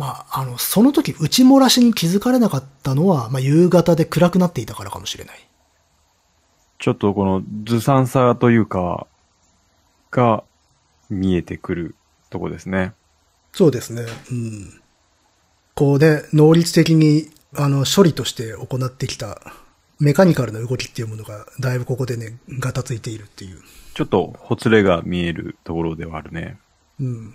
まあ、あの、その時、内漏らしに気づかれなかったのは、まあ、夕方で暗くなっていたからかもしれない。ちょっとこのずさんさというか、が見えてくるとこですね。そうですね。うん。こうね、能率的に、あの、処理として行ってきた、メカニカルな動きっていうものが、だいぶここでね、ガタついているっていう。ちょっとほつれが見えるところではあるね。うん。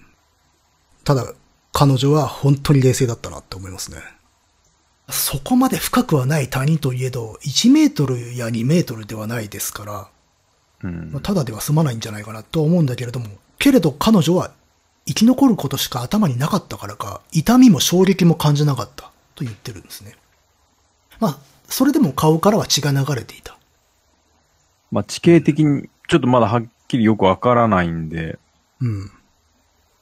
ただ、彼女は本当に冷静だったなって思いますね。そこまで深くはない谷といえど、1メートルや2メートルではないですから、うんまあ、。ただでは済まないんじゃないかなと思うんだけれども、けれど彼女は生き残ることしか頭になかったからか、痛みも衝撃も感じなかったと言ってるんですね。まあ、それでも顔からは血が流れていた。まあ地形的にちょっとまだはっきりよくわからないんで、うん。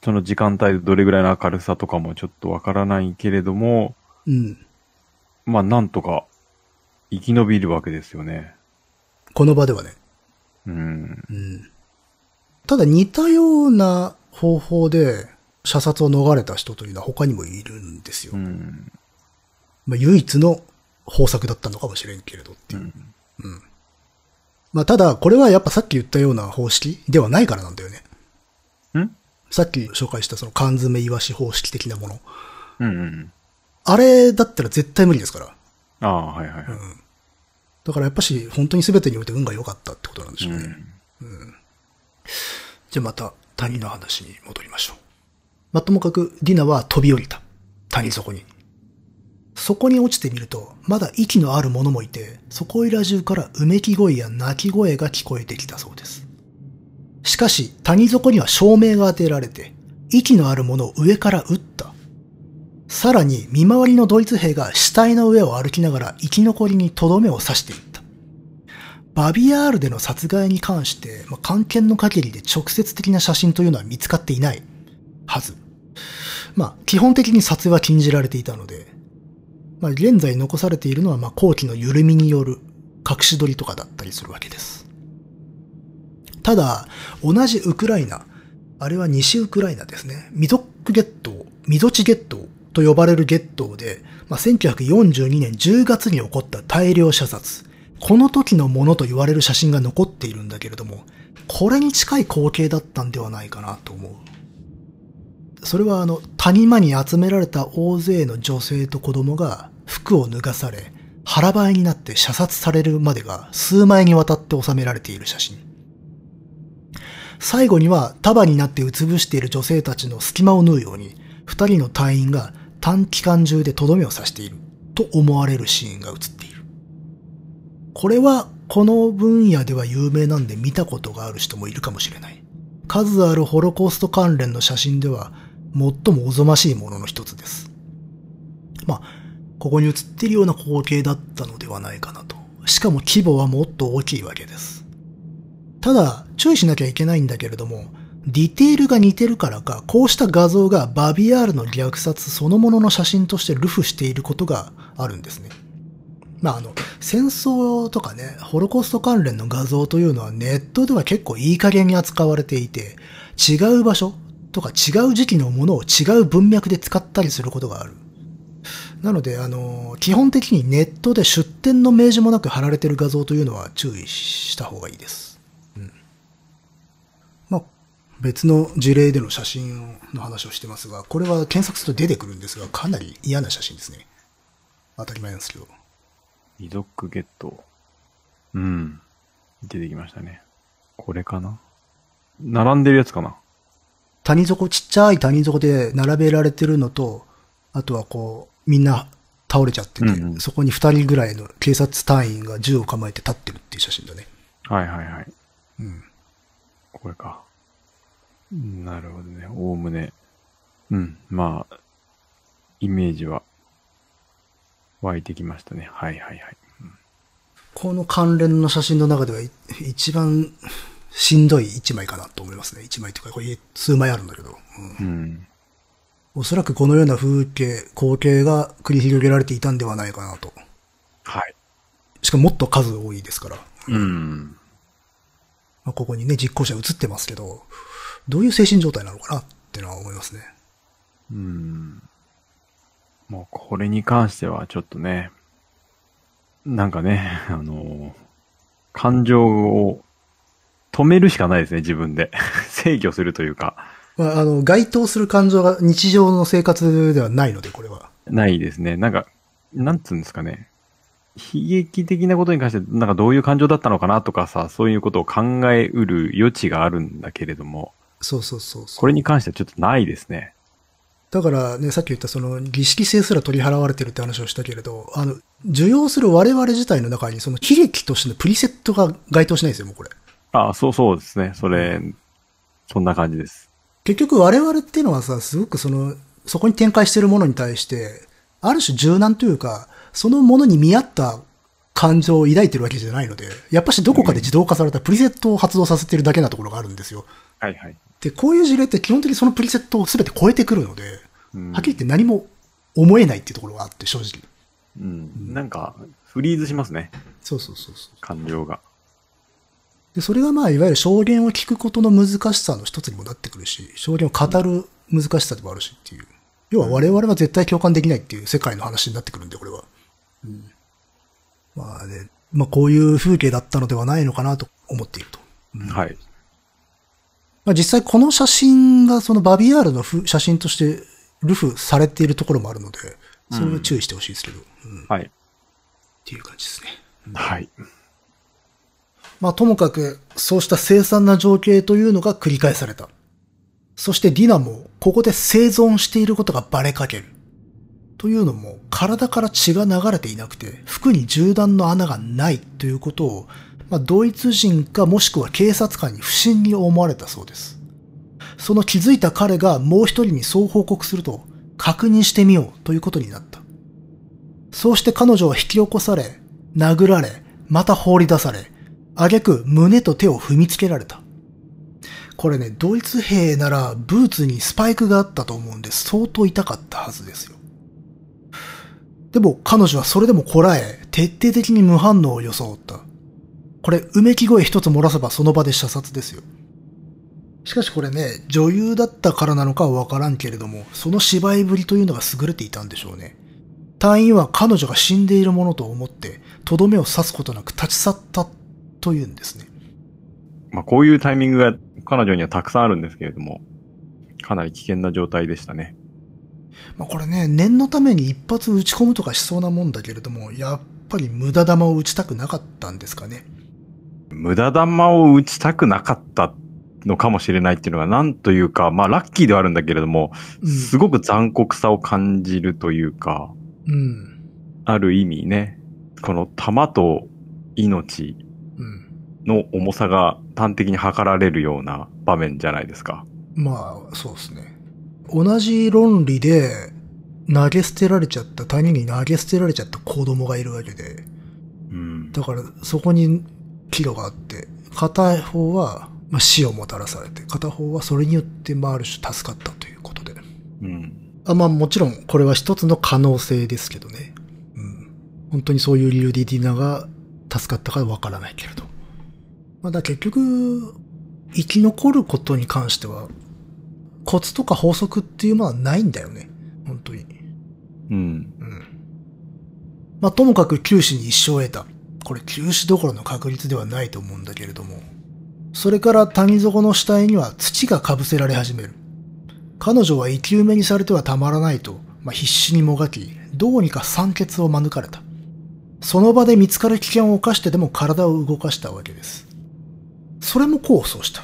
その時間帯でどれぐらいの明るさとかもちょっとわからないけれども、うん。まあなんとか生き延びるわけですよね。この場ではね。うん。うん。ただ似たような方法で射殺を逃れた人というのは他にもいるんですよ。うん。まあ、唯一の方策だったのかもしれんけれどっていう。うん。まあ、ただ、これはやっぱさっき言ったような方式ではないからなんだよね。んさっき紹介したその缶詰イワシ方式的なもの。うんうん。あれだったら絶対無理ですから。ああ、はいはいはい。だからやっぱし、本当に全てにおいて運が良かったってことなんでしょうね。うんじゃあまた谷の話に戻りましょう。まあ、ともかくディナは飛び降りた。谷底に。そこに落ちてみると、まだ息のある者もいて、そこいら中からうめき声や鳴き声が聞こえてきたそうです。しかし、谷底には照明が当てられて、息のある者を上から撃った。さらに、見回りのドイツ兵が死体の上を歩きながら生き残りにとどめを刺していった。バビアールでの殺害に関して、まあ、関係の限りで直接的な写真というのは見つかっていないはず。まあ、基本的に撮影は禁じられていたので、まあ、現在残されているのは、まあ、後期の緩みによる隠し撮りとかだったりするわけです。ただ、同じウクライナ、あれは西ウクライナですね。ミゾックゲット、ミゾチゲットと呼ばれるゲットで、まあ、1942年10月に起こった大量射殺。この時のものと言われる写真が残っているんだけれども、これに近い光景だったんではないかなと思う。それはあの、谷間に集められた大勢の女性と子供が服を脱がされ、腹ばいになって射殺されるまでが数枚にわたって収められている写真。最後には束になってうつぶしている女性たちの隙間を縫うように、二人の隊員が短期間中でとどめを刺していると思われるシーンが映っている。これはこの分野では有名なんで見たことがある人もいるかもしれない。数あるホロコースト関連の写真では最もおぞましいものの一つです。まあ、ここに写っているような光景だったのではないかなと。しかも規模はもっと大きいわけです。ただ、注意しなきゃいけないんだけれども、ディテールが似てるからか、こうした画像がバビアールの虐殺そのものの写真としてルフしていることがあるんですね。まああの、戦争とかね、ホロコースト関連の画像というのはネットでは結構いい加減に扱われていて、違う場所とか違う時期のものを違う文脈で使ったりすることがある。なので、あの、基本的にネットで出典の明示もなく貼られてる画像というのは注意した方がいいです。別の事例での写真の話をしてますが、これは検索すると出てくるんですが、かなり嫌な写真ですね。当たり前なんですけど。ミゾックゲット。うん。出てきましたね。これかな？並んでるやつかな？谷底、ちっちゃい谷底で並べられてるのと、あとはこう、みんな倒れちゃってて、うんうんそこに二人ぐらいの警察隊員が銃を構えて立ってるっていう写真だね。はいはいはい。うん。これか。なるほどね。おおむね。うん。まあ、イメージは湧いてきましたね。はいはいはい。この関連の写真の中ではい一番しんどい一枚かなと思いますね。一枚というか、これ数枚あるんだけど。うんうん。おそらくこのような風景、光景が繰り広げられていたんではないかなと。はい。しかももっと数多いですから。うん。まあ、ここにね、実行者映ってますけど、どういう精神状態なのかなってのは思いますね。うん。もうこれに関してはちょっとね、なんかね、あの、感情を止めるしかないですね、自分で。制御するというか。まあ、あの、該当する感情が日常の生活ではないので、これは。ないですね。なんか、なんつうんですかね。悲劇的なことに関して、なんかどういう感情だったのかなとかさ、そういうことを考えうる余地があるんだけれども、そうそうそうそう。これに関してはちょっとないですね。だからね、さっき言ったその儀式性すら取り払われてるって話をしたけれど、あの、受容する我々自体の中にその喜劇としてのプリセットが該当しないんですよ、もうこれ。ああ、そうそうですね。それ、そんな感じです。結局我々っていうのはさ、すごくその、そこに展開してるものに対して、ある種柔軟というか、そのものに見合った感情を抱いてるわけじゃないので、やっぱしどこかで自動化されたプリセットを発動させてるだけなところがあるんですよ。はいはい。で、こういう事例って基本的にそのプリセットを全て超えてくるので、うんはっきり言って何も思えないっていうところがあって、正直。うん。なんか、フリーズしますね。そうそうそうそう。感情が。で、それがまあ、いわゆる証言を聞くことの難しさの一つにもなってくるし、証言を語る難しさでもあるしっていう。要は我々は絶対共感できないっていう世界の話になってくるんで、これは。まあね、まあこういう風景だったのではないのかなと思っていると。はい。まあ実際この写真がそのバビアールのふ写真としてルフされているところもあるので、それは注意してほしいですけど、うんっはい。ていう感じですね。はい。まあともかく、そうした凄惨な情景というのが繰り返された。そしてディナも、ここで生存していることがバレかける。というのも、体から血が流れていなくて、服に銃弾の穴がないということを、まあ、ドイツ人かもしくは警察官に不審に思われたそうです。その気づいた彼がもう一人にそう報告すると、確認してみようということになった。そうして彼女は引き起こされ、殴られ、また放り出され、挙句胸と手を踏みつけられた。これね、ドイツ兵ならブーツにスパイクがあったと思うんで相当痛かったはずですよ。でも彼女はそれでもこらえ、徹底的に無反応を装った。これ、うめき声一つ漏らせばその場で射殺ですよ。しかしこれね、女優だったからなのかはわからんけれども、その芝居ぶりというのが優れていたんでしょうね。隊員は彼女が死んでいるものと思って、とどめを刺すことなく立ち去ったというんですね。まあ、こういうタイミングが彼女にはたくさんあるんですけれども、かなり危険な状態でしたね。まあ、これね、念のために一発撃ち込むとかしそうなもんだけれども、やっぱり無駄弾を撃ちたくなかったんですかね。無駄玉を打ちたくなかったのかもしれないっていうのが、なんというか、まあ、ラッキーではあるんだけれども、うんすごく残酷さを感じるというか、うん。ある意味ね、この弾と命うん。の重さが端的に測られるような場面じゃないですか。まあ、そうですね。同じ論理で、投げ捨てられちゃった、他人に投げ捨てられちゃった子供がいるわけで、うん。だからそこに岐路があって、片方は、まあ、死をもたらされて、片方はそれによって、まあ、ある種助かったということで。うん。あまあもちろんこれは一つの可能性ですけどね。うん。本当にそういう理由でディナが助かったかわからないけれど。まあだ結局、生き残ることに関しては、コツとか法則っていうものはないんだよね。本当に。うん。うん。まあともかく九死に一生を得た。これ九死どころの確率ではないと思うんだけれども。それから谷底の死体には土が被せられ始める。彼女は生き埋めにされてはたまらないと、まあ、必死にもがき、どうにか酸欠を免れた。その場で見つかる危険を冒してでも体を動かしたわけです。それも功を奏した。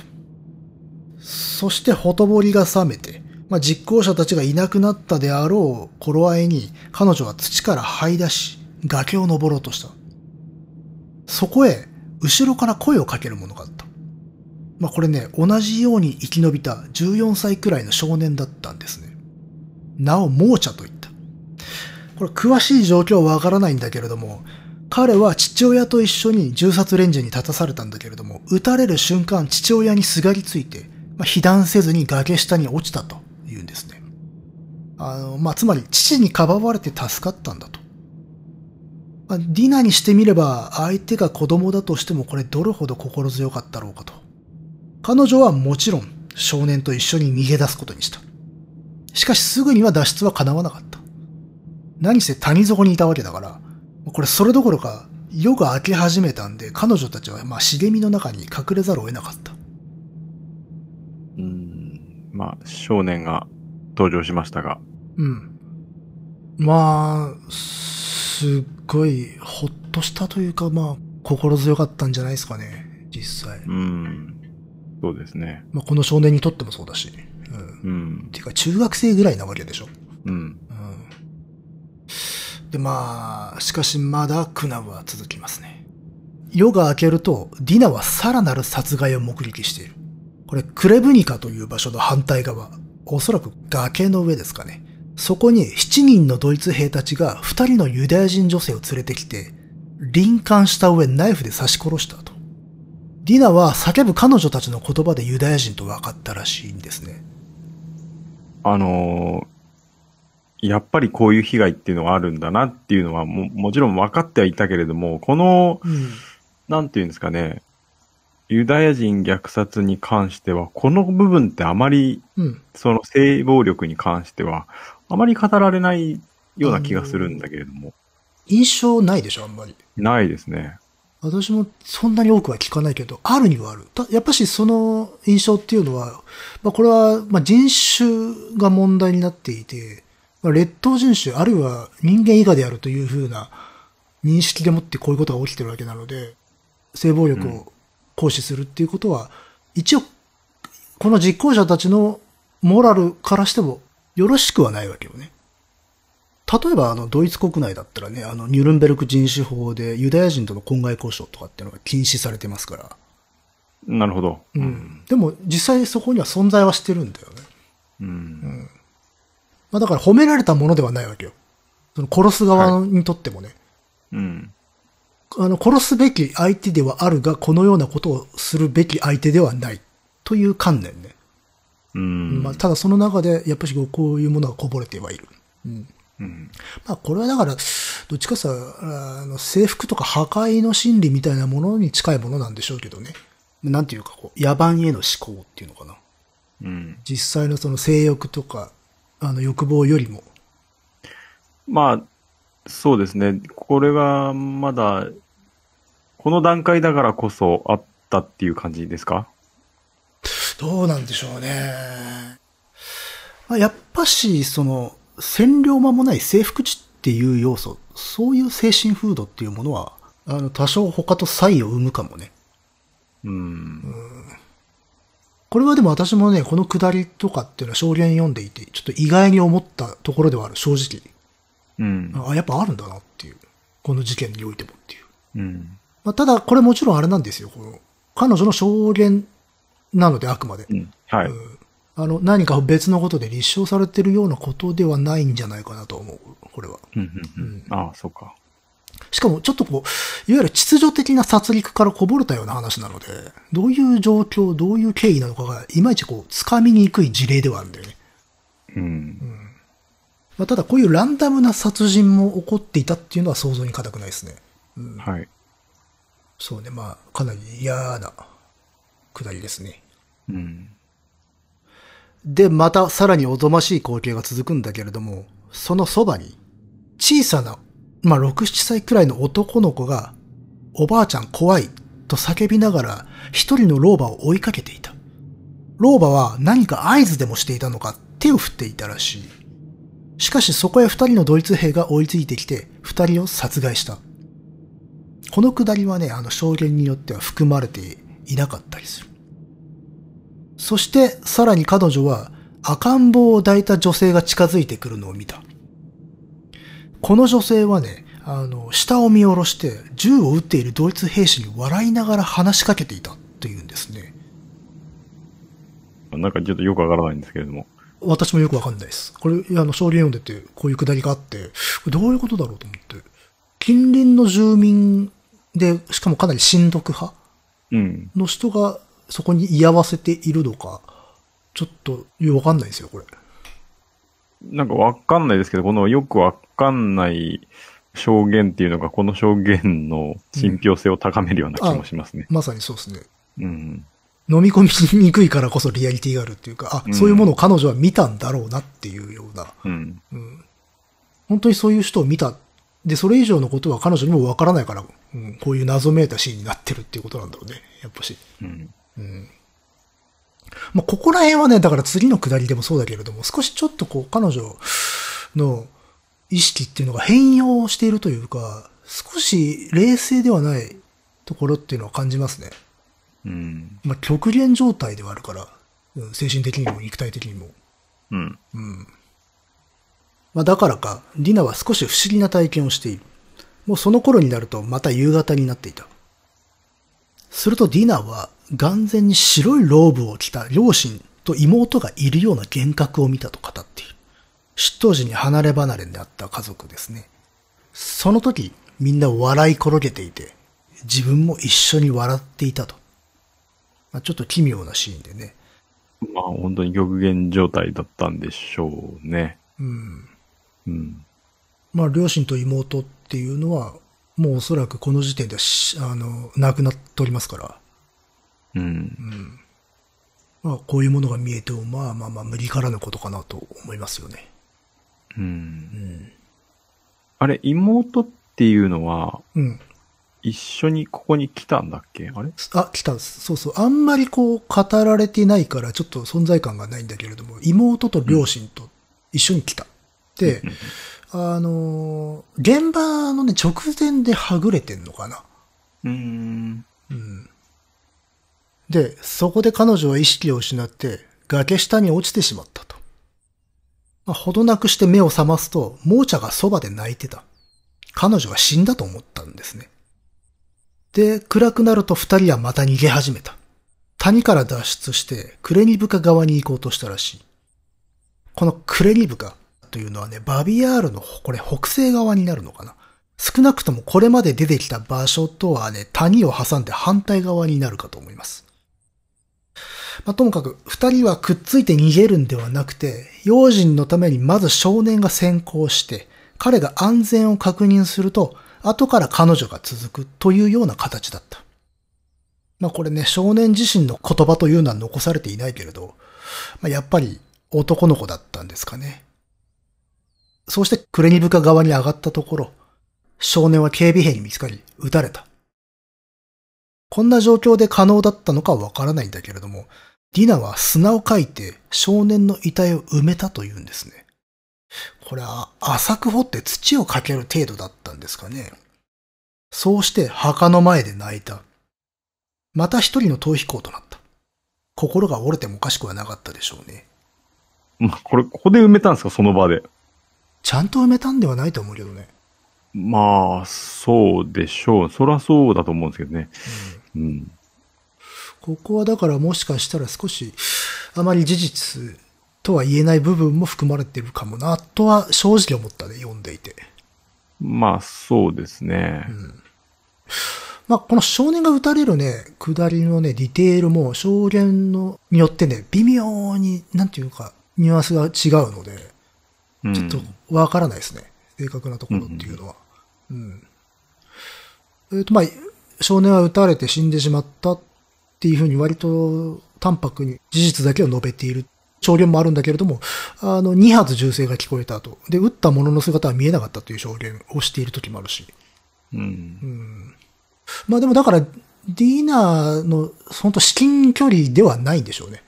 そしてほとぼりが冷めて、まあ、実行者たちがいなくなったであろう頃合いに彼女は土から這い出し、崖を登ろうとした。そこへ、後ろから声をかける者があった。まあこれね、同じように生き延びた14歳くらいの少年だったんですね。なお、モーチャと言った。これ詳しい状況はわからないんだけれども、彼は父親と一緒に銃殺レンジに立たされたんだけれども、撃たれる瞬間父親にすがりついて、まあ、被弾せずに崖下に落ちたと言うんですね。あの、まあ、つまり父にかばわれて助かったんだと。まあ、ディナにしてみれば、相手が子供だとしてもこれどれほど心強かったろうかと。彼女はもちろん少年と一緒に逃げ出すことにした。しかしすぐには脱出は叶わなかった。何せ谷底にいたわけだから、これそれどころか、夜が明け始めたんで、彼女たちはまあ茂みの中に隠れざるを得なかった。うん。まあ、少年が登場しましたが。うん。まあ、すっごい、ほっとしたというか、まあ、心強かったんじゃないですかね、実際。うん。そうですね。まあ、この少年にとってもそうだし。うん。うん。ていうか、中学生ぐらいなわけでしょ。うん。うん。で、まあ、しかしまだ苦難は続きますね。夜が明けると、ディナはさらなる殺害を目撃している。これ、クレブニカという場所の反対側、おそらく崖の上ですかね。そこに7人のドイツ兵たちが2人のユダヤ人女性を連れてきて、臨艦した上ナイフで刺し殺したと。ディナは叫ぶ彼女たちの言葉でユダヤ人と分かったらしいんですね。あのーやっぱりこういう被害っていうのがあるんだなっていうのはも、もちろん分かってはいたけれども、この、うん。なんていうんですかね、ユダヤ人虐殺に関しては、この部分ってあまり、うん。その性暴力に関しては、あまり語られないような気がするんだけれども、印象ないでしょ、あんまり。ないですね。私もそんなに多くは聞かないけど、あるにはある。たやっぱしその印象っていうのは、まあ、これはまあ人種が問題になっていて、まあ、劣等人種、あるいは人間以下であるというふうな認識でもってこういうことが起きてるわけなので、性暴力を行使するっていうことは、一応、この実行者たちのモラルからしてもよろしくはないわけよね。例えば、あの、ドイツ国内だったらね、あの、ニュルンベルク人種法でユダヤ人との婚外交渉とかっていうのが禁止されてますから。なるほど。うん。でも、実際そこには存在はしてるんだよね。うん。まあだから褒められたものではないわけよ。その殺す側にとってもね。うん。あの、殺すべき相手ではあるが、このようなことをするべき相手ではない。という観念ね。うん。まあ、ただその中で、やっぱりこういうものがこぼれてはいる。うん。うん。まあ、これはだから、どっちかさ、あの、征服とか破壊の心理みたいなものに近いものなんでしょうけどね。なんていうか、こう、野蛮への思考っていうのかな。うん。実際のその性欲とか、あの、欲望よりも。まあ、そうですね。これがまだ、この段階だからこそあったっていう感じですか？どうなんでしょうね。まあ、やっぱし、その、占領間もない征服地っていう要素、そういう精神風土っていうものは、あの、多少他と差異を生むかもね。うん。これはでも私もね、この下りとかっていうのは証言読んでいて、ちょっと意外に思ったところではある、正直。うん。あ、やっぱあるんだなっていう。この事件においてもっていう。うん。まあ、ただ、これもちろんあれなんですよ。この彼女の証言なので、あくまで。うん。はい。うんあの、何か別のことで立証されてるようなことではないんじゃないかなと思う。これは。うんうんうん。ああ、そうか。しかも、ちょっとこう、いわゆる秩序的な殺戮からこぼれたような話なので、どういう状況、どういう経緯なのかが、いまいちこう、掴みにくい事例ではあるんだよね。うん。まあ、ただ、こういうランダムな殺人も起こっていたっていうのは想像に難くないですね。うん、はい。そうね、まあ、かなり嫌な下りですね。うん。で、またさらにおぞましい光景が続くんだけれども、そのそばに、小さな、まあ、6、7歳くらいの男の子が、おばあちゃん怖い、と叫びながら、一人の老婆を追いかけていた。老婆は何か合図でもしていたのか、手を振っていたらしい。しかしそこへ二人のドイツ兵が追いついてきて、二人を殺害した。このくだりはね、あの証言によっては含まれていなかったりする。そして、さらに彼女は赤ん坊を抱いた女性が近づいてくるのを見た。この女性はね、あの、下を見下ろして銃を撃っているドイツ兵士に笑いながら話しかけていたというんですね。なんかちょっとよくわからないんですけれども。私もよくわかんないです。これ、あの、証言読んでて、こういうくだりがあって、どういうことだろうと思って。近隣の住民で、しかもかなり親独派うん。の人がそこに居合わせているのか、ちょっとよくわかんないですよ、これ。なんかわかんないですけど、このよくわかんない証言っていうのが、この証言の信憑性を高めるような気もしますね。まさにそうですね。うん。飲み込みにくいからこそリアリティがあるっていうか、あ、うんそういうものを彼女は見たんだろうなっていうような。うん。うん、本当にそういう人を見た。で、それ以上のことは彼女にもわからないから、うん、こういう謎めいたシーンになってるっていうことなんだろうね。やっぱし。うん。うん。まあ、ここら辺はね、だから次の下りでもそうだけれども、少しちょっとこう、彼女の意識っていうのが変容しているというか、少し冷静ではないところっていうのは感じますね。うん。まあ、極限状態ではあるから、うん精神的にも肉体的にも。うん。うん。まあ、だからか、リナは少し不思議な体験をしている。もうその頃になるとまた夕方になっていた。するとディナは眼前に白いローブを着た両親と妹がいるような幻覚を見たと語っている。出頭時に離れ離れになった家族ですね。その時、みんな笑い転げていて、自分も一緒に笑っていたと。まあ、ちょっと奇妙なシーンでね。まあ本当に極限状態だったんでしょうね。うん。うん。まあ、両親と妹っていうのは、もうおそらくこの時点であの、亡くなっておりますから、うん。まあ、こういうものが見えても、まあまあまあ、無理からぬことかなと思いますよね。う。うんん。あれ、妹っていうのは、うん。一緒にここに来たんだっけ？あれ？あ、来たんです。そうそう。あんまりこう、語られていないから、ちょっと存在感がないんだけれども、妹と両親と一緒に来た。で、あのー現場のね、直前ではぐれてんのかな。うん。うん。で、そこで彼女は意識を失って崖下に落ちてしまったと。まあ、ほどなくして目を覚ますと、モーチャがそばで泣いてた。彼女は死んだと思ったんですね。で、暗くなると二人はまた逃げ始めた。谷から脱出してクレニブカ側に行こうとしたらしい。このクレニブカというのはね、バビアールのこれ北西側になるのかな。少なくともこれまで出てきた場所とはね、谷を挟んで反対側になるかと思います。まあ、ともかく、二人はくっついて逃げるんではなくて、用心のためにまず少年が先行して、彼が安全を確認すると、後から彼女が続くというような形だった。まあこれね、少年自身の言葉というのは残されていないけれど、まあ、やっぱり男の子だったんですかね。そうしてクレニブカ側に上がったところ、少年は警備兵に見つかり、撃たれた。こんな状況で可能だったのかはわからないんだけれども、ディナは砂をかいて少年の遺体を埋めたというんですね。これは浅く掘って土をかける程度だったんですかね。そうして墓の前で泣いた。また一人の逃避行となった。心が折れてもおかしくはなかったでしょうね。まあ、これ、ここで埋めたんですか？その場で。ちゃんと埋めたんではないと思うけどね。まあ、そうでしょう。そらそうだと思うんですけどね。うん。ここはだからもしかしたら少しあまり事実とは言えない部分も含まれてるかもなとは正直思ったね、読んでいて。まあ、そうですね。まあ、この少年が撃たれるね、下りのね、ディテールも証言のによってね、微妙に、なんていうか、ニュアンスが違うので、うん、ちょっとわからないですね。正確なところっていうのは。うん。えっ、と、まあ、少年は撃たれて死んでしまったっていうふうに割と淡白に事実だけを述べている証言もあるんだけれども、あの、2発銃声が聞こえた後、で、撃った者の姿は見えなかったという証言をしている時もあるし。うん。まあでもだから、ディーナーの、本当至近距離ではないんでしょうね。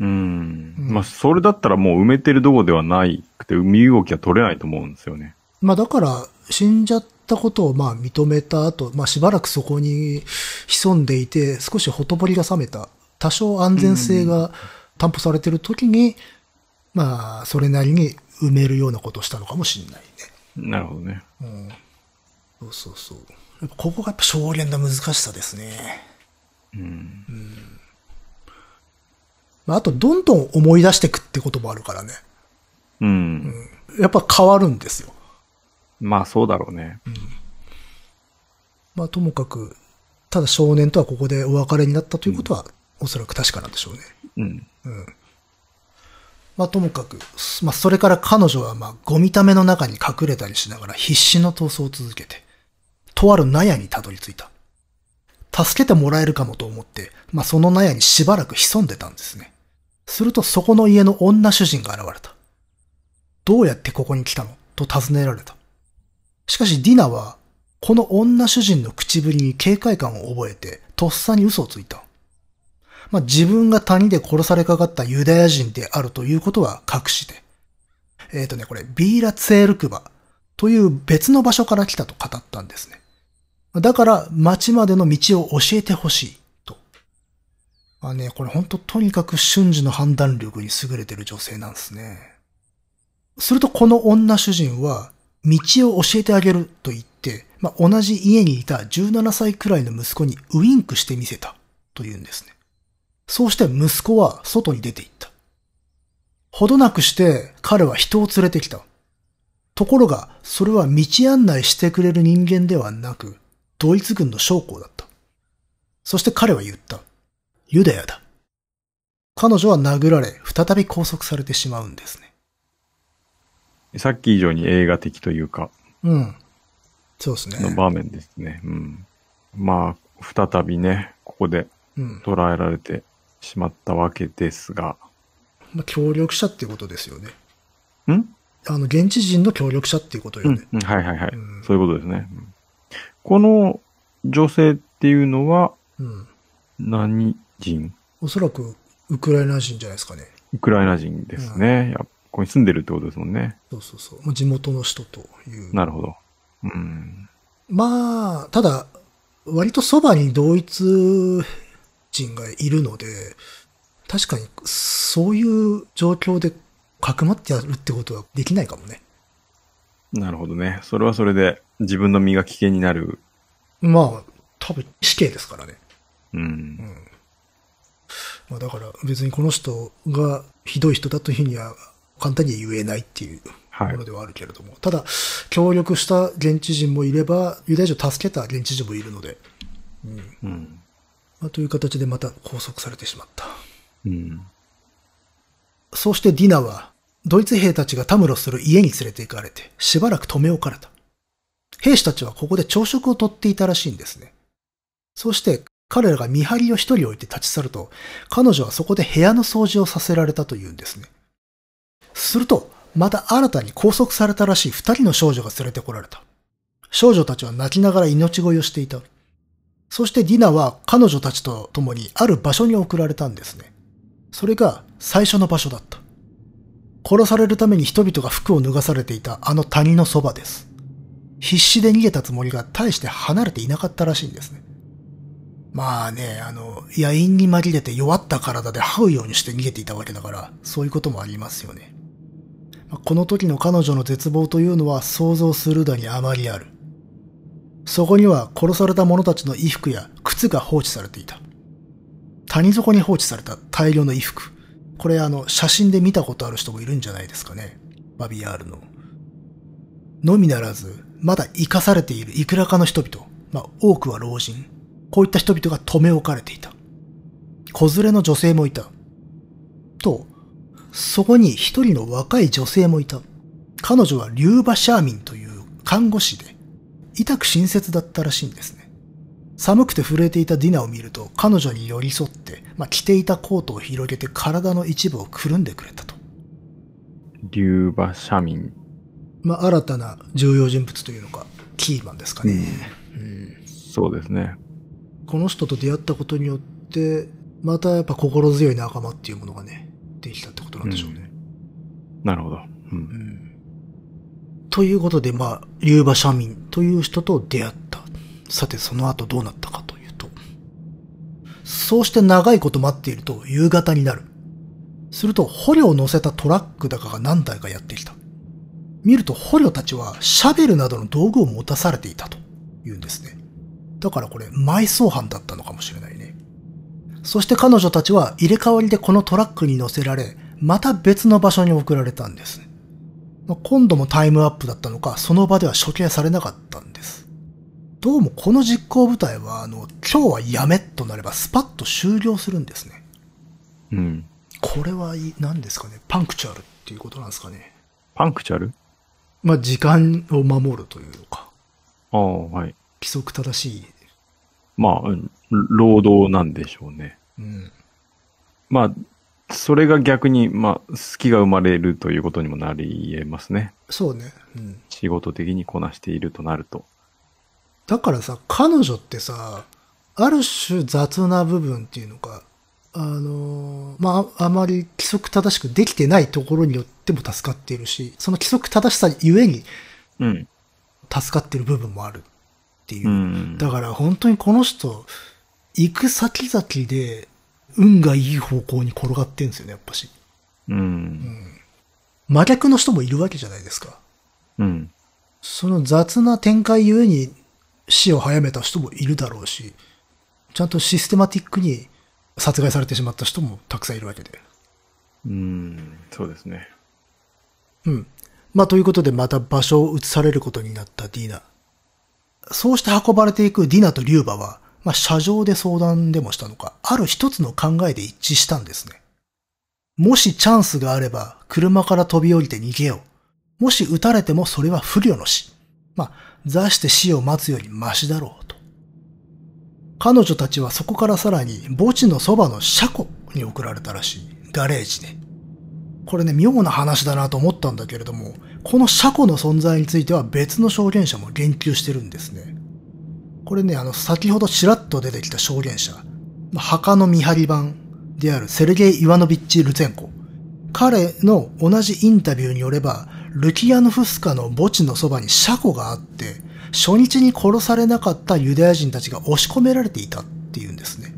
うん。うんまあ、それだったらもう埋めてるとこではないくて、身動きは取れないと思うんですよね。まあだから、死んじゃったことをまあ認めた後、まあしばらくそこに潜んでいて、少しほとぼりが冷めた、多少安全性が担保されてる時に、まあ、それなりに埋めるようなことをしたのかもしれないね。なるほどね。うん。そうそうそう。やっぱここがやっぱ証言の難しさですね。うん。まああと、どんどん思い出していくってこともあるからね。うん。やっぱ変わるんですよ。まあ、そうだろうね。まあともかく、ただ少年とはここでお別れになったということは、おそらく確かなんでしょうね。うん。うん。まあともかく、まあそれから彼女はまあゴミための中に隠れたりしながら必死の逃走を続けて、とある納屋にたどり着いた。助けてもらえるかもと思って、まあその納屋にしばらく潜んでたんですね。するとそこの家の女主人が現れた。どうやってここに来たの？と尋ねられた。しかしディナは、この女主人の口ぶりに警戒感を覚えて、とっさに嘘をついた。まあ、自分が谷で殺されかかったユダヤ人であるということは隠して。えっ、ー、とね、これ、ビーラツェールクバという別の場所から来たと語ったんですね。だから町までの道を教えてほしいと。まあね、これほんととにかく瞬時の判断力に優れてる女性なんですね。するとこの女主人は道を教えてあげると言って、まあ、同じ家にいた17歳くらいの息子にウインクしてみせたというんですね。そうして息子は外に出て行った。ほどなくして彼は人を連れてきた。ところが、それは道案内してくれる人間ではなく、ドイツ軍の将校だった。そして彼は言った。ユダヤだ。彼女は殴られ、再び拘束されてしまうんですね。さっき以上に映画的というか。うん。そうですね。の場面ですね。うん。まあ、再びね、ここで捉えられてしまったわけですが。まあ、協力者っていうことですよね。ん？あの、現地人の協力者っていうことよね。うん、はいはいはい、うん、そういうことですね。この女性っていうのは、何人、おそらくウクライナ人じゃないですかね。ウクライナ人ですね。やっここに住んでるってことですもんね。そうそうそう。地元の人という。なるほど。うん。まあ、ただ、割とそばに同一人がいるので、確かにそういう状況でかくまってやるってことはできないかもね。なるほどね。それはそれで自分の身が危険になる。まあ、多分死刑ですからね。うん。うん。まあだから別にこの人がひどい人だというふうには簡単には言えないっていうものではあるけれども。はい、ただ、協力した現地人もいれば、ユダヤ人を助けた現地人もいるので。うん。うん、まあ、という形でまた拘束されてしまった。うん。そうしてディナはドイツ兵たちがたむろする家に連れて行かれて、しばらく止め置かれた。兵士たちはここで朝食をとっていたらしいんですね。そして彼らが見張りを一人置いて立ち去ると、彼女はそこで部屋の掃除をさせられたというんですね。すると、また新たに拘束されたらしい二人の少女が連れてこられた。少女たちは泣きながら命乞いをしていた。そしてディナは彼女たちと共にある場所に送られたんですね。それが最初の場所だった。殺されるために人々が服を脱がされていたあの谷のそばです。必死で逃げたつもりが大して離れていなかったらしいんですね。まあね、あの、野因に紛れて弱った体で這うようにして逃げていたわけだから、そういうこともありますよね。この時の彼女の絶望というのは想像するだにあまりある。そこには殺された者たちの衣服や靴が放置されていた。谷底に放置された大量の衣服。これあの、写真で見たことある人もいるんじゃないですかね。バビアールの。のみならず、まだ生かされているいくらかの人々、まあ、多くは老人。こういった人々が留め置かれていた。子連れの女性もいた。と、そこに一人の若い女性もいた。彼女はリューバ・シャーミンという看護師で、痛く親切だったらしいんですね。寒くて震えていたディナを見ると彼女に寄り添って、まあ、着ていたコートを広げて体の一部をくるんでくれたと。竜馬社民。まあ、新たな重要人物というのか、キーマンですかね、うんうん。そうですね。この人と出会ったことによって、またやっぱ心強い仲間っていうものがね、できたってことなんでしょうね。うん、なるほど。うん。ということで、まあ、竜馬社民という人と出会った。さてその後どうなったかというと、そうして長いこと待っていると夕方になる。すると捕虜を乗せたトラックだかが何台かやってきた。見ると捕虜たちはシャベルなどの道具を持たされていたと言うんですね。だからこれ埋葬犯だったのかもしれないね。そして彼女たちは入れ替わりでこのトラックに乗せられ、また別の場所に送られたんです。今度もタイムアップだったのか、その場では処刑されなかったんです。どうもこの実行部隊は、あの、今日はやめとなればスパッと終了するんですね。うん。これは何ですかねパンクチュアルっていうことなんですかねパンクチュアル？まあ、時間を守るというのか。ああ、はい。規則正しい。まあ、労働なんでしょうね。うん。まあ、それが逆に、まあ、好きが生まれるということにもなり得ますね。そうね。うん。仕事的にこなしているとなると。だからさ、彼女ってさ、ある種雑な部分っていうのか、あのーまあ、ああまり規則正しくできてないところによっても助かっているし、その規則正しさゆえにうん。助かってる部分もあるっていう。うん。だから本当にこの人、行く先々で運がいい方向に転がってんですよね、やっぱし。うん。真逆の人もいるわけじゃないですか。うん。その雑な展開ゆえに死を早めた人もいるだろうし、ちゃんとシステマティックに殺害されてしまった人もたくさんいるわけで。うん。そうですね。うん。まあ、ということでまた場所を移されることになったディナ。そうして運ばれていくディナとリューバは、まあ、車上で相談でもしたのか、ある一つの考えで一致したんですね。もしチャンスがあれば、車から飛び降りて逃げよう。もし撃たれてもそれは不慮の死。まあ、座して死を待つよりマシだろうと。彼女たちはそこからさらに墓地のそばの車庫に送られたらしい。ガレージね。これね、妙な話だなと思ったんだけれども、この車庫の存在については別の証言者も言及してるんですね。これね、あの、先ほどちらっと出てきた証言者、墓の見張り番であるセルゲイ・イワノビッチ・ルツェンコ。彼の同じインタビューによれば、ルキヤノフスカの墓地のそばに車庫があって、初日に殺されなかったユダヤ人たちが押し込められていたっていうんですね。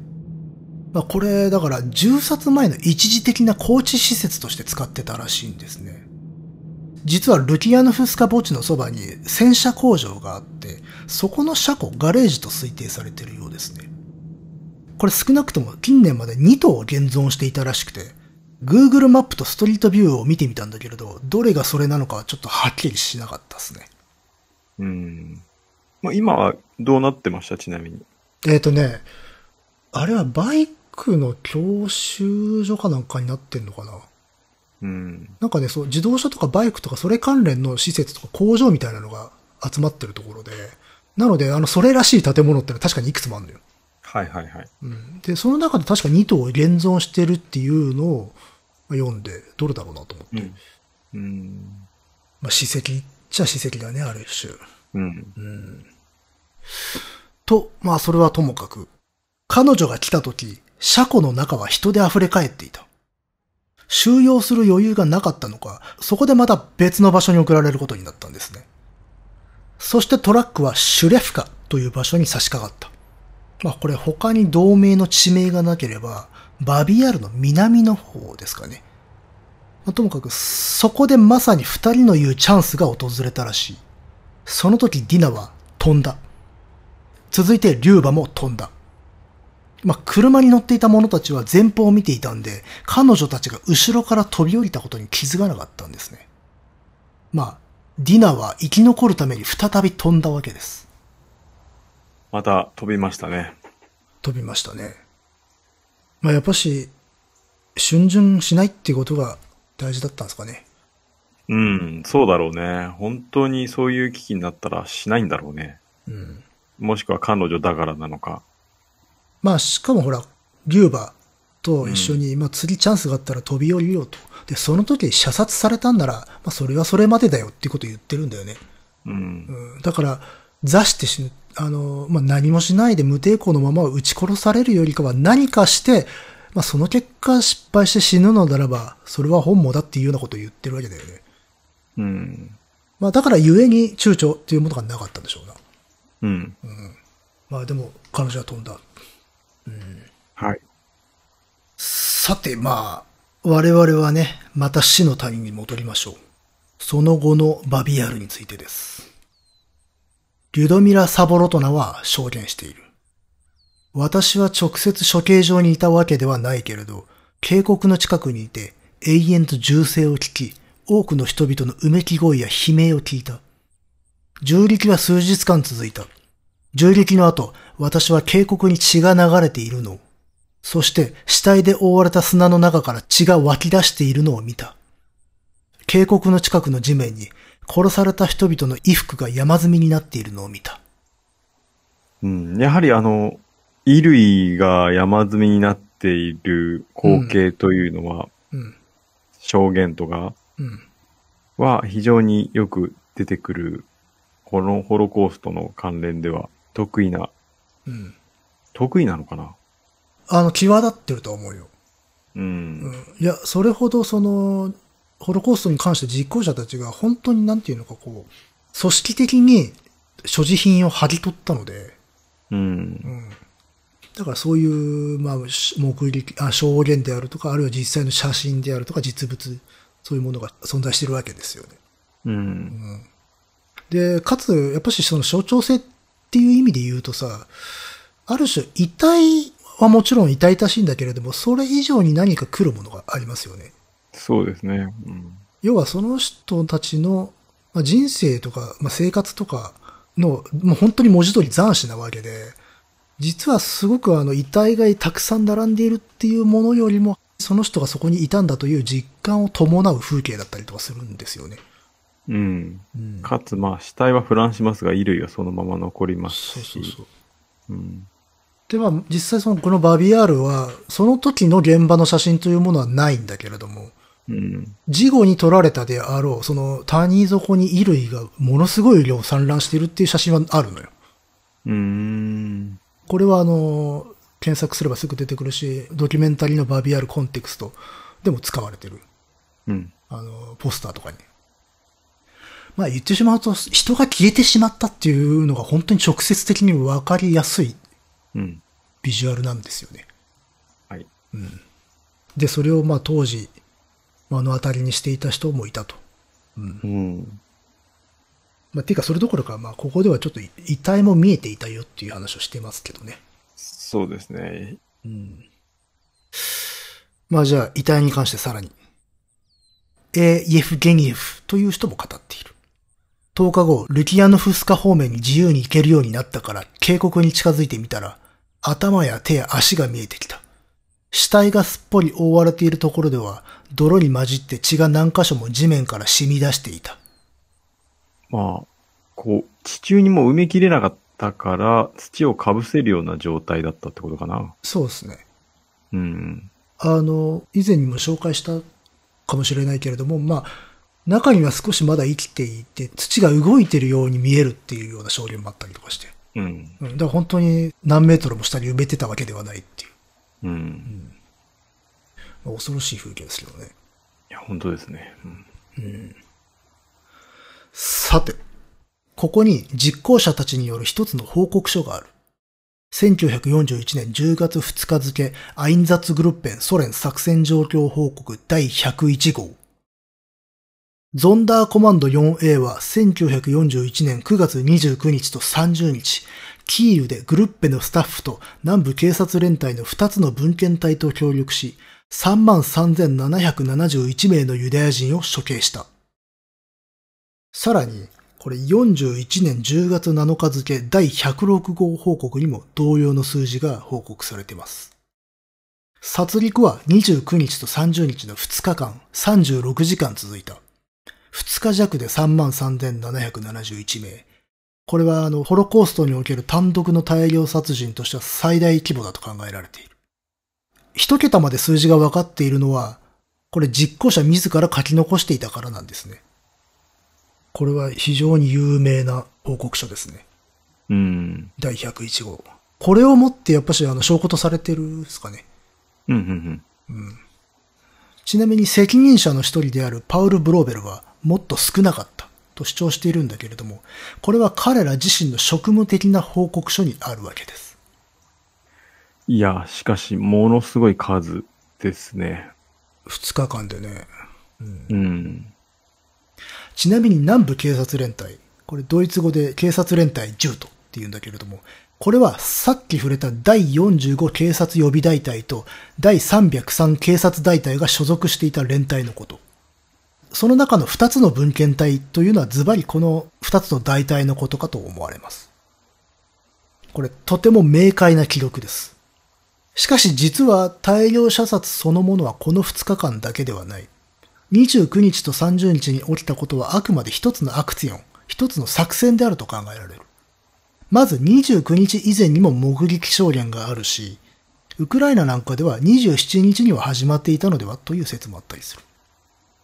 まあ、これ、だから、銃殺前の一時的な高知施設として使ってたらしいんですね。実はルキヤノフスカ墓地のそばに戦車工場があって、そこの車庫、ガレージと推定されているようですね。これ少なくとも近年まで2頭現存していたらしくて、Google マップとストリートビューを見てみたんだけれど、どれがそれなのかはちょっとはっきりしなかったですね。うん。まあ、今はどうなってました？ちなみに。えっ、とね、あれはバイクの教習所かなんかになってんのかな？うん。なんかね、そう、自動車とかバイクとかそれ関連の施設とか工場みたいなのが集まってるところで、なので、あの、それらしい建物ってのは確かにいくつもあるのよ。はいはいはい。うん。で、その中で確か2頭現存してるっていうのを読んで、どれだろうなと思って。うん。うん。まあ、史跡っちゃ史跡だね、ある種。うん。うん。と、まあ、それはともかく、彼女が来た時、車庫の中は人で溢れ返っていた。収容する余裕がなかったのか、そこでまた別の場所に送られることになったんですね。そしてトラックはシュレフカという場所に差し掛かった。まあこれ他に同名の地名がなければ、バビアルの南の方ですかね。まあともかく、そこでまさに二人の言うチャンスが訪れたらしい。その時ディナは飛んだ。続いてリューバも飛んだ。まあ、車に乗っていた者たちは前方を見ていたんで、彼女たちが後ろから飛び降りたことに気づかなかったんですね。まあ、ディナは生き残るために再び飛んだわけです。また飛びましたね。飛びましたね。まあ、やっぱし、逡巡しないっていうことが大事だったんですかね。うん、そうだろうね。本当にそういう危機になったらしないんだろうね。うん。もしくは彼女だからなのか。まあ、しかもほら、リューバと一緒に、まあ、次チャンスがあったら飛び降りようと。で、その時射殺されたんなら、まあ、それはそれまでだよっていうことを言ってるんだよね。うん。うん。だから、座して死ぬ。あの、まあ、何もしないで無抵抗のまま撃ち殺されるよりかは何かして、まあ、その結果失敗して死ぬのならば、それは本望だっていうようなことを言ってるわけだよね。うん。まあ、だから故に躊躇っていうものがなかったんでしょうな。うん。まあ、でも、彼女は飛んだ。はい。さて、まあ、我々はね、また死の谷に戻りましょう。その後のバビアルについてです。リュドミラ・サボロトナは証言している。私は直接処刑場にいたわけではないけれど、渓谷の近くにいて永遠と銃声を聞き、多くの人々のうめき声や悲鳴を聞いた。銃撃は数日間続いた。銃撃の後、私は渓谷に血が流れているのを、そして死体で覆われた砂の中から血が湧き出しているのを見た。渓谷の近くの地面に殺された人々の衣服が山積みになっているのを見た。うん。やはりあの、衣類が山積みになっている光景というのは、うん。証言とかうん。は非常によく出てくる、このホロコーストの関連では得意な、うん。得意なのかな？あの、際立ってると思うよ。う。うんん。いや、それほどその、ホロコーストに関して実行者たちが本当になんていうのかこう、組織的に所持品を剥ぎ取ったので、うんう。ん。だからそういう、まあ、し目撃、あ、証言であるとか、あるいは実際の写真であるとか、実物、そういうものが存在してるわけですよね。うん。で、かつ、やっぱしその象徴性っていう意味で言うとさ、ある種、遺体はもちろん痛々しいんだけれども、それ以上に何か来るものがありますよね。そうですね。うん。要はその人たちの、まあ、人生とか、まあ、生活とかの、もう本当に文字通り斬死なわけで、実はすごくあの遺体がたくさん並んでいるっていうものよりも、その人がそこにいたんだという実感を伴う風景だったりとかするんですよね。うん。うん。かつ、まあ、死体は腐乱しますが、衣類はそのまま残りますし。そうそうそう。うん。で、まあ、実際その、このバビアールは、その時の現場の写真というものはないんだけれども、うん。事後に撮られたであろう、その谷底に衣類がものすごい量散乱しているっていう写真はあるのよ。うーん。これはあの、検索すればすぐ出てくるし、ドキュメンタリーのバビアールコンテクストでも使われてる。うん。あの、ポスターとかに。まあ言ってしまうと、人が消えてしまったっていうのが本当に直接的にわかりやすいうん。ビジュアルなんですよね。はい。で、それをまあ当時、目の当たりにしていた人もいたと。うん。まあ、ていうかそれどころか、まあここではちょっと遺体も見えていたよっていう話をしてますけどね。そうですね。うん。まあじゃあ遺体に関してさらに。A. イエフ・ゲニエフという人も語っている。10日後、ルキアノフスカ方面に自由に行けるようになったから渓谷に近づいてみたら、頭や手や足が見えてきた。死体がすっぽり覆われているところでは、泥に混じって血が何箇所も地面から染み出していた。まあ、こう、地中にも埋めきれなかったから、土をかぶせるような状態だったってことかな。そうですね。うん。あの、以前にも紹介したかもしれないけれども、まあ、中には少しまだ生きていて、土が動いてるように見えるっていうような証言もあったりとかして。うん。うん、だから本当に何メートルも下に埋めてたわけではないっていう。うん。まあ恐ろしい風景ですけどね。いや、本当ですね。うん。さて、ここに実行者たちによる一つの報告書がある。1941年10月2日付、アインザッツグルッペンソ連作戦状況報告第101号。ゾンダーコマンド 4A は1941年9月29日と30日、キーウでグルッペのスタッフと南部警察連隊の2つの文献隊と協力し、33,771名のユダヤ人を処刑した。さらに、これ41年10月7日付第106号報告にも同様の数字が報告されています。殺戮は29日と30日の2日間、36時間続いた。2日弱で33,771名。これはあの、ホロコーストにおける単独の大量殺人としては最大規模だと考えられている。一桁まで数字が分かっているのは、これ実行者自ら書き残していたからなんですね。これは非常に有名な報告書ですね。うん。第101号。これをもってやっぱしあの証拠とされてるんですかね。うん。うん。ちなみに責任者の一人であるパウル・ブローベルはもっと少なかったと主張しているんだけれども、これは彼ら自身の職務的な報告書にあるわけです。いや、しかし、ものすごい数ですね。二日間でね。うん。ちなみに南部警察連隊、これドイツ語で警察連隊10とって言うんだけれども、これはさっき触れた第45警察予備大隊と第303警察大隊が所属していた連隊のこと。その中の2つの文献隊というのはズバリこの2つの大隊のことかと思われます。これとても明快な記録です。しかし実は大量射殺そのものはこの2日間だけではない。29日と30日に起きたことはあくまで一つのアクツィオン、一つの作戦であると考えられる。まず29日以前にも目撃証言があるし、ウクライナなんかでは27日には始まっていたのではという説もあったりする。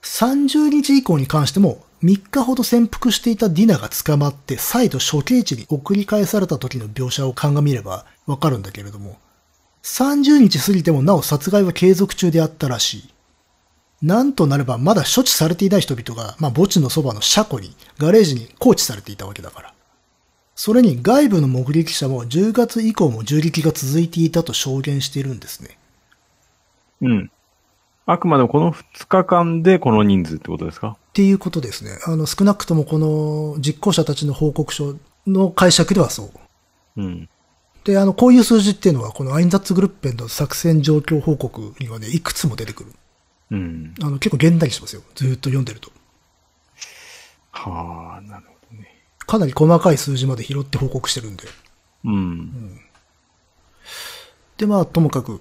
30日以降に関しても3日ほど潜伏していたディナが捕まって再度処刑地に送り返された時の描写を鑑みればわかるんだけれども、30日過ぎてもなお殺害は継続中であったらしい。なんとなればまだ処置されていない人々が、まあ墓地のそばの車庫に、ガレージに放置されていたわけだから。それに外部の目撃者も10月以降も銃撃が続いていたと証言しているんですね。うん。あくまでもこの2日間でこの人数ってことですか？っていうことですね。あの、少なくともこの実行者たちの報告書の解釈ではそう。うん。で、あの、こういう数字っていうのは、このアインザッツグルッペンの作戦状況報告にはね、いくつも出てくる。うん。あの、結構げんなりしますよ。ずーっと読んでると。はあ、なるほどね。かなり細かい数字まで拾って報告してるんで。うん。で、まあ、ともかく、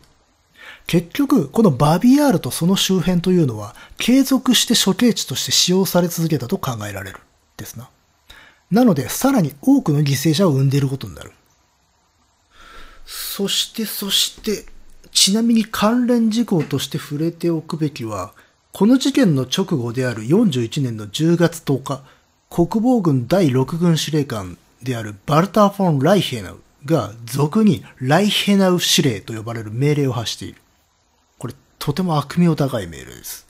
結局、このバビアールとその周辺というのは、継続して処刑地として使用され続けたと考えられる。ですな。なので、さらに多くの犠牲者を生んでいることになる。そして、そして、ちなみに関連事項として触れておくべきは、この事件の直後である41年の10月10日、国防軍第6軍司令官であるバルター・フォン・ライヘナウが俗にライヘナウ司令と呼ばれる命令を発している。とても悪名高い命令です。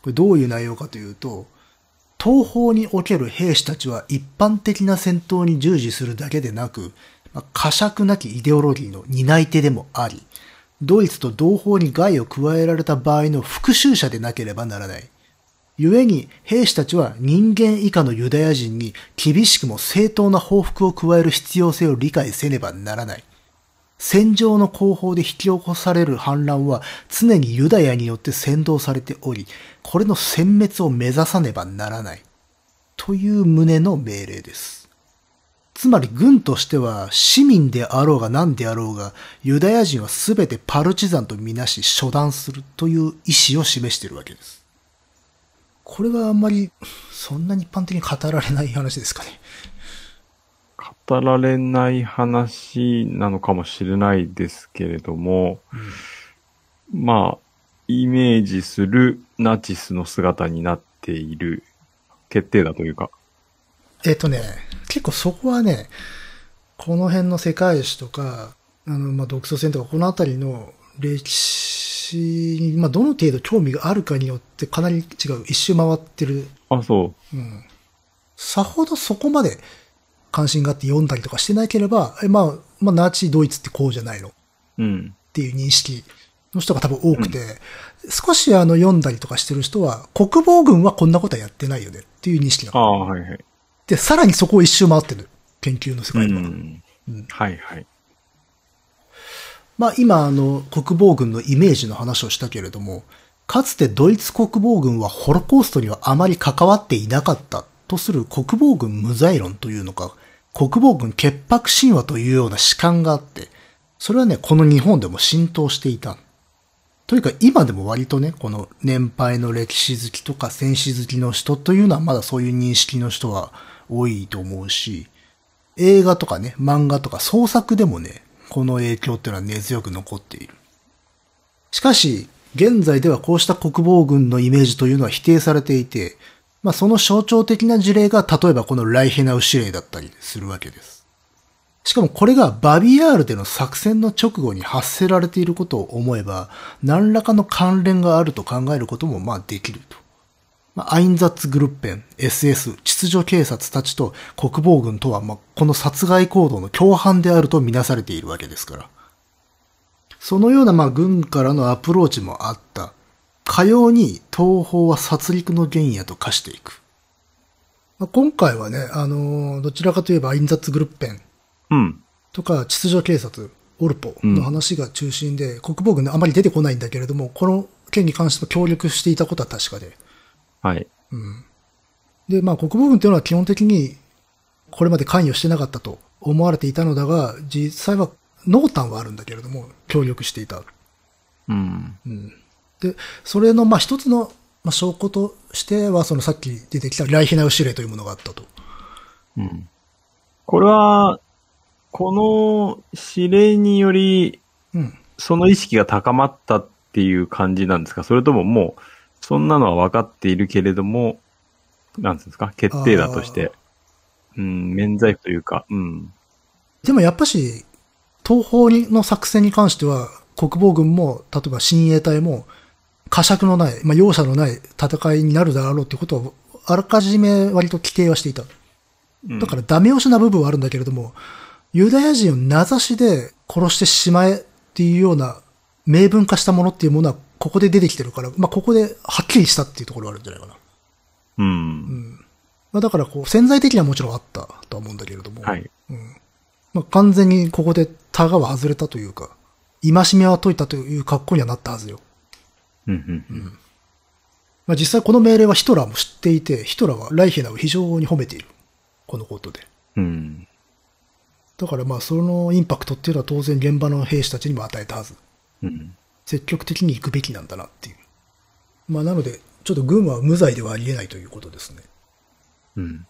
これどういう内容かというと、東方における兵士たちは一般的な戦闘に従事するだけでなく、まあ呵責なきイデオロギーの担い手でもあり、ドイツと同胞に害を加えられた場合の復讐者でなければならない。故に兵士たちは人間以下のユダヤ人に厳しくも正当な報復を加える必要性を理解せねばならない。戦場の後方で引き起こされる反乱は常にユダヤによって先導されており、これの殲滅を目指さねばならない。という旨の命令です。つまり軍としては市民であろうが何であろうがユダヤ人は全てパルチザンとみなし処断するという意思を示しているわけです。これはあんまりそんなに一般的に語られない話ですかね。語られない話なのかもしれないですけれども、まあ、イメージするナチスの姿になっている決定だというか。えっ、とね、結構そこはね、この辺の世界史とか、あの、まあ、独ソ戦とか、このあたりの歴史に、まあ、どの程度興味があるかによってかなり違う。一周回ってる。あ、そうん。さほどそこまで関心があって読んだりとかしてなければ、えまあ、まあ、ナチドイツってこうじゃないのっう。うん。ていう認識の人が多分多くて、少しあの読んだりとかしてる人は、国防軍はこんなことはやってないよねっていう認識なの。ああ、はいはい。で、さらにそこを一周回ってる。研究の世う界では。ん。うんはいはい。まあ今あの国防軍のイメージの話をしたけれども、かつてドイツ国防軍はホロコーストにはあまり関わっていなかったとする国防軍無罪論というのか、国防軍潔白神話というような主観があって、それはね、この日本でも浸透していた。というか今でも割とね、この年配の歴史好きとか戦士好きの人というのはまだそういう認識の人は多いと思うし、映画とかね、漫画とか創作でもね、この影響っていうのは根強く残っている。しかし、現在ではこうした国防軍のイメージというのは否定されていて、まあその象徴的な事例が例えばこのライヘナウ司令だったりするわけです。しかもこれがバビアールでの作戦の直後に発せられていることを思えば、何らかの関連があると考えることもまあできると。まあアインザッツグルッペン、SS、秩序警察たちと国防軍とは、まあ、この殺害行動の共犯であるとみなされているわけですから。そのような、まあ、軍からのアプローチもあった。かように東方は殺戮の原野と化していく。まあ、今回はね、あのーどちらかといえばアインザッツグルッペンうん。とか秩序警察、オルポの話が中心で、国防軍であまり出てこないんだけれども、この件に関しても協力していたことは確かで。はい。うん。で、まあ国防軍っていうのは基本的にこれまで関与してなかったと思われていたのだが、実際は濃淡はあるんだけれども、協力していた。うん。うん。で、それのまあ一つの、まあ、証拠としては、そのさっき出てきたライヒナウ指令というものがあったと。うん。これは、この指令により、うん。その意識が高まったっていう感じなんですか？それとももう、そんなのは分かっているけれども、なんつうんですか？決定だとして、うん、免罪符というか、うん。でもやっぱし、東方にの作戦に関しては、国防軍も、例えば親衛隊も、呵責のない、まあ、容赦のない戦いになるだろうってことを、あらかじめ割と規定はしていた。うんだからダメ押しな部分はあるんだけれども、ユダヤ人を名指しで殺してしまえっていうような明文化したものっていうものはここで出てきてるから、まあ、ここではっきりしたっていうところがあるんじゃないかな。うん。まあ、だからこう潜在的にはもちろんあったとは思うんだけれども、はい。まあ、完全にここでタガは外れたというか、戒めは解いたという格好にはなったはずよ。うん、うん、まあ、実際この命令はヒトラーも知っていて、ヒトラーはライヒナーを非常に褒めている。このことで。うん。だからまあそのインパクトっていうのは当然現場の兵士たちにも与えたはず。うん。積極的に行くべきなんだなっていう。まあなので、ちょっと軍は無罪ではありえないということですね。うん。うん。